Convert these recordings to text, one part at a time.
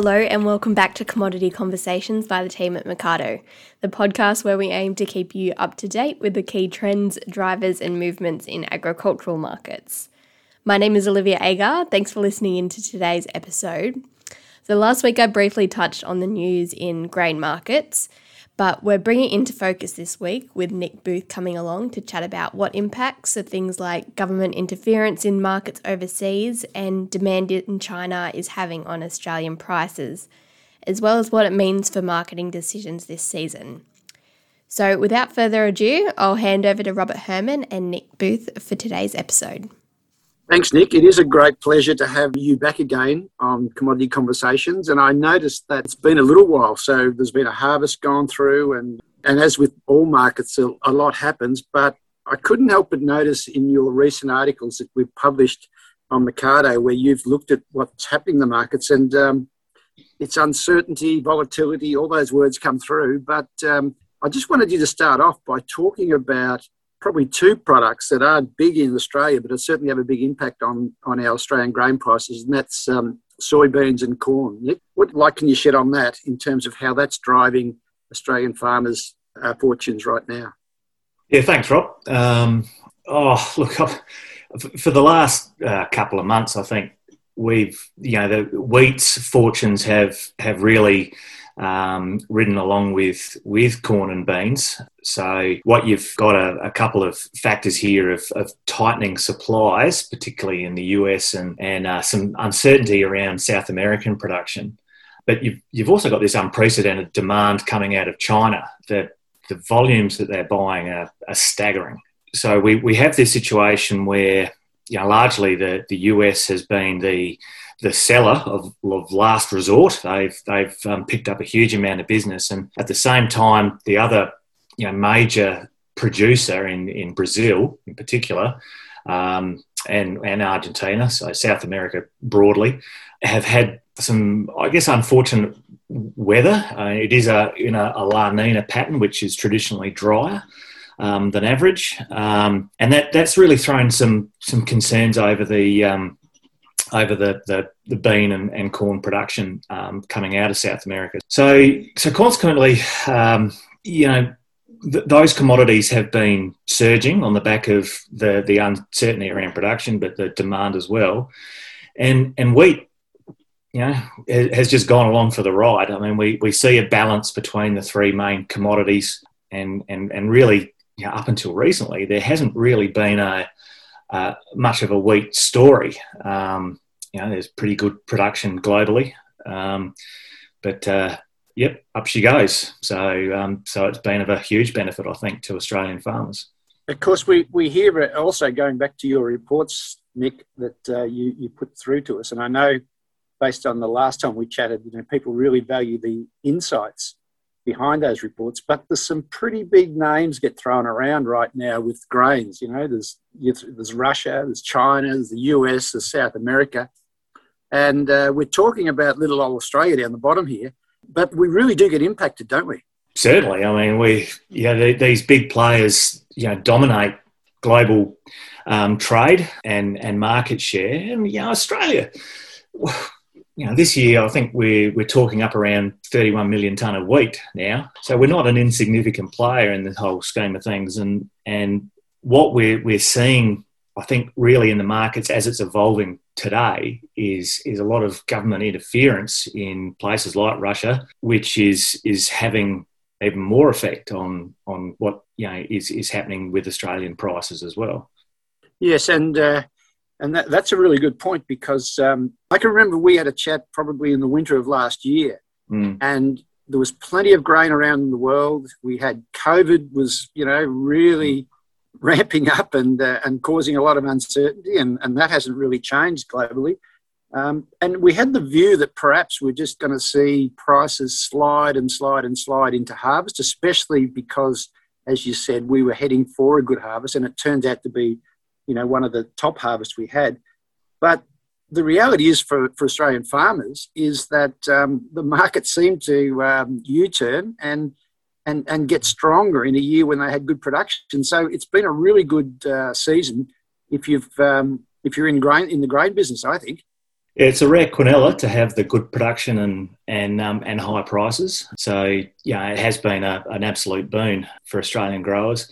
Hello, and welcome back to Commodity Conversations by the team at Mecardo, the podcast where we aim to keep you up to date with the key trends, drivers, and movements in agricultural markets. My name is Olivia Agar. Thanks for listening into today's episode. So, last week I briefly touched on the news in grain markets, but we're bringing it into focus this week with Nick Booth coming along to chat about what impacts of things like government interference in markets overseas and demand in China is having on Australian prices, as well as what it means for marketing decisions this season. So, without further ado, I'll hand over to Robert Herman and Nick Booth for today's episode. Thanks, Nick. It is a great pleasure to have you back again on Commodity Conversations. And I noticed that it's been a little while. So there's been a harvest gone through, and, and as with all markets, a, lot happens. But I couldn't help but notice in your recent articles that we've published on Mecardo, where you've looked at what's happening in the markets, and um, it's uncertainty, volatility, all those words come through. But um, I just wanted you to start off by talking about probably two products that aren't big in Australia, but certainly have a big impact on, on our Australian grain prices, and that's um, soybeans and corn. Nick, what light can you shed on that in terms of how that's driving Australian farmers' uh, fortunes right now? Yeah, thanks, Rob. Um, oh, look, for the last uh, couple of months, I think we've, you know, the wheat's fortunes have have really um, ridden along with with corn and beans. So what you've got a, a couple of factors here of, of, tightening supplies, particularly in the US, and and uh, some uncertainty around South American production. But you've you've also got this unprecedented demand coming out of China. The the volumes that they're buying are, are staggering. So we, we have this situation where you know largely the, the US has been the the seller of, of last resort. They've they've um, picked up a huge amount of business, and at the same time, the other you know major producer in in Brazil, in particular, um, and and Argentina, so South America broadly, have had some, I guess, unfortunate weather. Uh, it is a in a, a La Nina pattern, which is traditionally drier. Um, than average, um, and that that's really thrown some some concerns over the um, over the, the, the bean and, and, corn production um, coming out of South America. So, so consequently, um, you know, th- those commodities have been surging on the back of the, the uncertainty around production, but the demand as well. And, and wheat, you know, has just gone along for the ride. I mean, we, we see a balance between the three main commodities, and, and, and really, you know, up until recently, there hasn't really been a, uh, much of a wheat story. Um, you know, there's pretty good production globally, um, but uh, yep, up she goes. So, um, so it's been of a huge benefit, I think, to Australian farmers. Of course, we, we hear also going back to your reports, Nick, that uh, you, you put through to us. And I know based on the last time we chatted, you know, people really value the insights behind those reports. But there's some pretty big names get thrown around right now with grains. You know, there's there's Russia, there's China, there's the US, there's South America, and uh, we're talking about little old Australia down the bottom here. But we really do get impacted, don't we? Certainly. I mean, we you know these big players you know dominate global um, trade and and market share, and you know Australia you know, this year I think we're we're talking up around 31 million ton of wheat now. So we're not an insignificant player in the whole scheme of things. And and what we're we're seeing, I think, really in the markets as it's evolving today is is a lot of government interference in places like Russia, which is is having even more effect on on what you know is is happening with Australian prices as well. Yes, and uh, and that, that's a really good point because um, I can remember we had a chat probably in the winter of last year, mm. and there was plenty of grain around in the world. We had COVID was, you know, really ramping up and uh, and causing a lot of uncertainty, and, and that hasn't really changed globally. Um, and we had the view that perhaps we're just going to see prices slide and slide and slide into harvest, especially because, as you said, we were heading for a good harvest, and it turns out to be you know, one of the top harvests we had. But the reality is for, for Australian farmers is that um, the market seemed to um, U-turn and, and, and get stronger in a year when they had good production. So it's been a really good uh, season if you've um, if you're in grain in the grain business, I think. It's a rare quinella to have the good production and and um, and high prices. So yeah, it has been a, an absolute boon for Australian growers.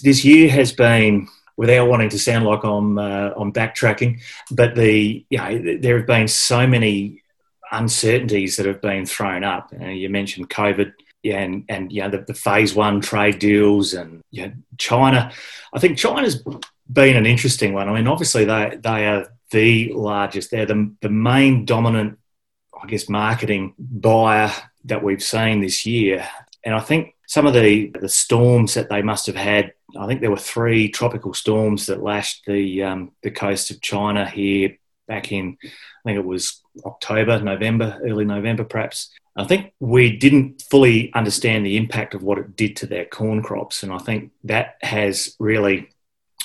This year has been, without wanting to sound like I'm uh, I'm backtracking, but the you know there have been so many uncertainties that have been thrown up. You, know, you mentioned COVID. And and you know the, the phase one trade deals and you know, China. I think China's been an interesting one. I mean, obviously they they are the largest. They're the, the main dominant, I guess, marketing buyer that we've seen this year. And I think some of the, the storms that they must have had, I think there were three tropical storms that lashed the, um, the coast of China here back in, I think it was October, November, early November perhaps. I think we didn't fully understand the impact of what it did to their corn crops. And I think that has really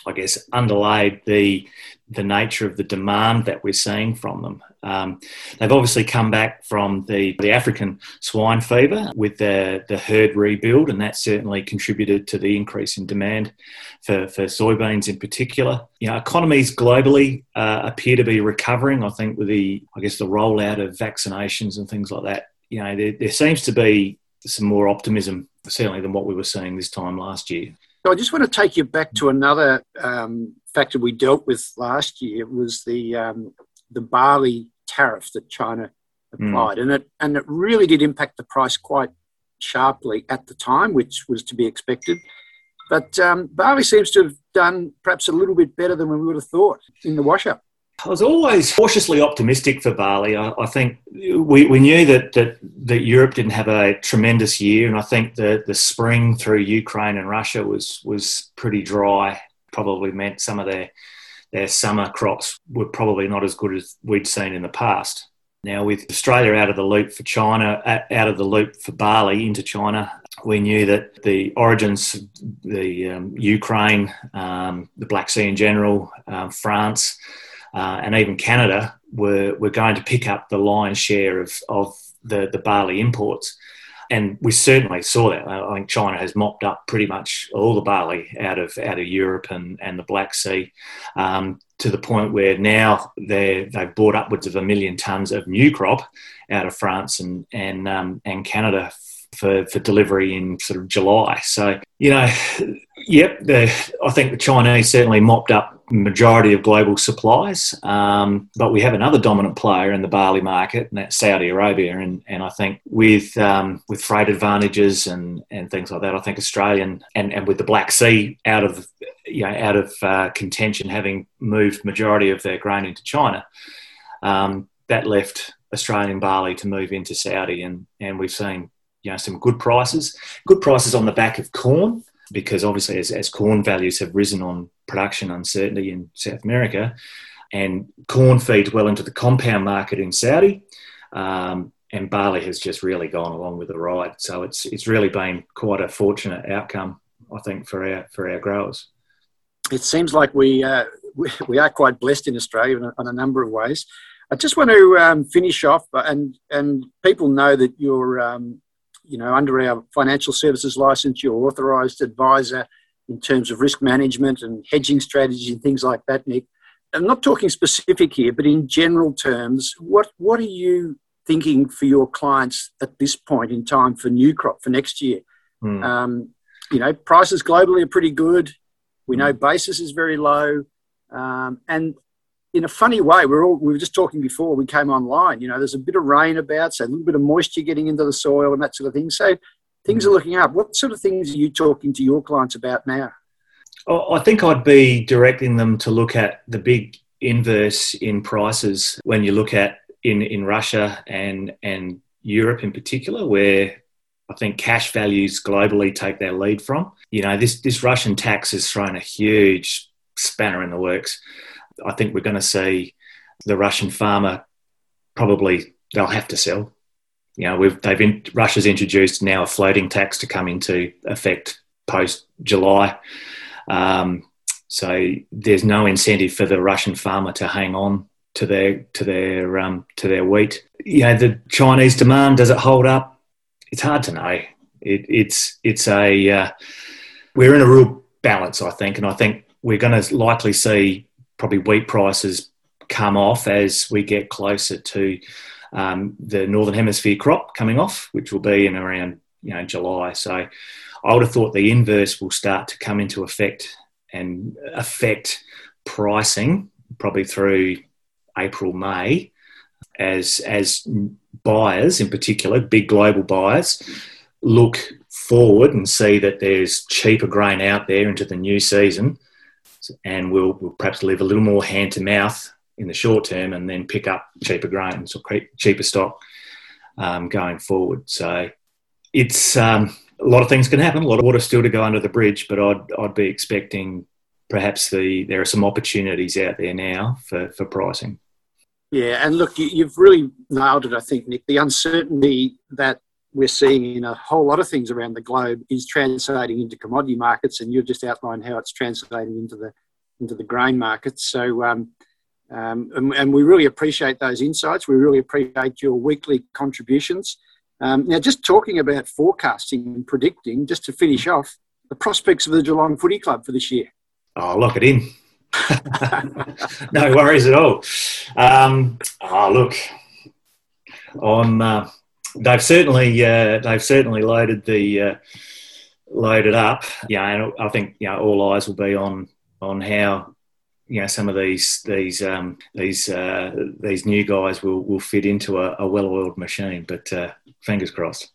I guess, underlaid the the nature of the demand that we're seeing from them. Um, they've obviously come back from the, the African swine fever with the, the herd rebuild, and that certainly contributed to the increase in demand for, for soybeans in particular. You know, economies globally uh, appear to be recovering. I think with the I guess the rollout of vaccinations and things like that. You know, there, there seems to be some more optimism certainly than what we were seeing this time last year. So I just want to take you back to another um, factor we dealt with last year. It was the um, the barley tariff that China applied, mm. and it and it really did impact the price quite sharply at the time, which was to be expected. But um, barley seems to have done perhaps a little bit better than we would have thought in the wash up. I was always cautiously optimistic for barley. I, I, think we, we knew that, that, that Europe didn't have a tremendous year, and I think the, the spring through Ukraine and Russia was, was pretty dry. Probably meant some of their, their summer crops were probably not as good as we'd seen in the past. Now, with Australia out of the loop for China, out of the loop for barley into China, we knew that the origins, the um, Ukraine, um, the Black Sea in general, um, France, uh, and even Canada were, were going to pick up the lion's share of, of the, the barley imports. And we certainly saw that. I think China has mopped up pretty much all the barley out of out of Europe and, and the Black Sea, um, to the point where now they they've bought upwards of a million tons of new crop out of France and and um, and Canada for, for delivery in sort of July. So, you know, yep, the, I think the Chinese certainly mopped up majority of global supplies, um, but we have another dominant player in the barley market, and that's Saudi Arabia. And, and I think with um, with freight advantages and, and things like that, I think Australian and, and with the Black Sea out of you know out of uh, contention, having moved majority of their grain into China, um, that left Australian barley to move into Saudi, and and we've seen you know some good prices, good prices on the back of corn because obviously as, as corn values have risen on production uncertainty in South America, and corn feeds well into the compound market in Saudi. Um, and barley has just really gone along with the ride. So it's it's really been quite a fortunate outcome, I think, for our for our growers. It seems like we uh, we, are quite blessed in Australia in a, in a number of ways. I just want to um, finish off, and and people know that you're um, you know, under our financial services license, you're authorised advisor in terms of risk management and hedging strategy and things like that, Nick. I'm not talking specific here, but in general terms, what what are you thinking for your clients at this point in time for new crop for next year? Mm. Um, you know, prices globally are pretty good. We know basis is very low, um, and in a funny way, we're all, we were just talking before we came online. You know, there's a bit of rain about, so a little bit of moisture getting into the soil and that sort of thing. So things are mm. looking up. What sort of things are you talking to your clients about now? I think I'd be directing them to look at the big inverse in prices when you look at in, in Russia and and Europe in particular, where I think cash values globally take their lead from. You know, this this Russian tax has thrown a huge spanner in the works. I think we're going to see the Russian farmer probably they'll have to sell. You know, we've they've in, Russia's introduced now a floating tax to come into effect post July. Um, so there's no incentive for the Russian farmer to hang on to their to their um, to their wheat. You know, the Chinese demand does it hold up? It's hard to know. It, it's it's a uh, we're in a real balance, I think, and I think we're going to likely see probably wheat prices come off as we get closer to um, the northern hemisphere crop coming off, which will be in around you know July. So I would have thought the inverse will start to come into effect and affect pricing probably through April May as as buyers in particular, big global buyers, look forward and see that there's cheaper grain out there into the new season, and we'll, we'll perhaps live a little more hand to mouth in the short term, and then pick up cheaper grains or cheaper stock um, going forward. So it's um, a lot of things can happen. A lot of water still to go under the bridge, but I'd I'd be expecting perhaps the there are some opportunities out there now for, for pricing. Yeah, and look, you, have really nailed it, I think, Nick. The uncertainty that we're seeing in a whole lot of things around the globe is translating into commodity markets, and you've just outlined how it's translating into the into the grain markets. So, um, um, and, and, we really appreciate those insights. We really appreciate your weekly contributions. Um, now, just talking about forecasting and predicting, just to finish off, the prospects of the Geelong Footy Club for this year. Oh, lock it in. no worries at all. Um, oh, look, on uh, they've certainly uh, they've certainly loaded the uh, loaded up. Yeah, and I think you know all eyes will be on on how you know some of these these um, these uh, these new guys will will fit into a, a well-oiled machine. But uh, fingers crossed.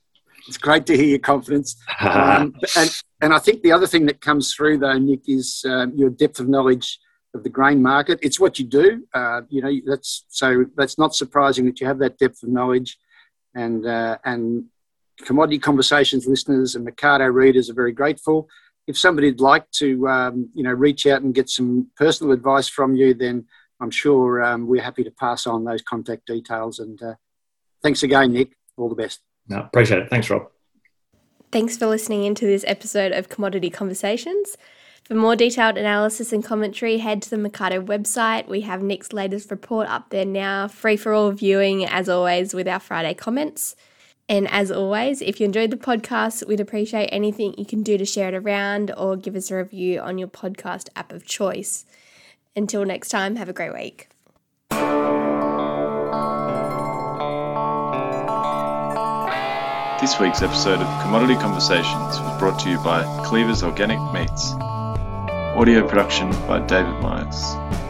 It's great to hear your confidence. um, and, and I think the other thing that comes through, though, Nick, is um, your depth of knowledge of the grain market. It's what you do. Uh, you know, that's so that's not surprising that you have that depth of knowledge, and uh, and commodity conversations listeners and Mecardo readers are very grateful. If somebody'd like to, um, you know, reach out and get some personal advice from you, then I'm sure um, we're happy to pass on those contact details. And uh, thanks again, Nick. All the best. No, appreciate it. Thanks, Rob. Thanks for listening into this episode of Commodity Conversations. For more detailed analysis and commentary, head to the Mecardo website. We have Nick's latest report up there now, free for all viewing, as always, with our Friday comments. And as always, if you enjoyed the podcast, we'd appreciate anything you can do to share it around or give us a review on your podcast app of choice. Until next time, have a great week. This week's episode of Commodity Conversations was brought to you by Cleaver's Organic Meats. Audio production by David Myers.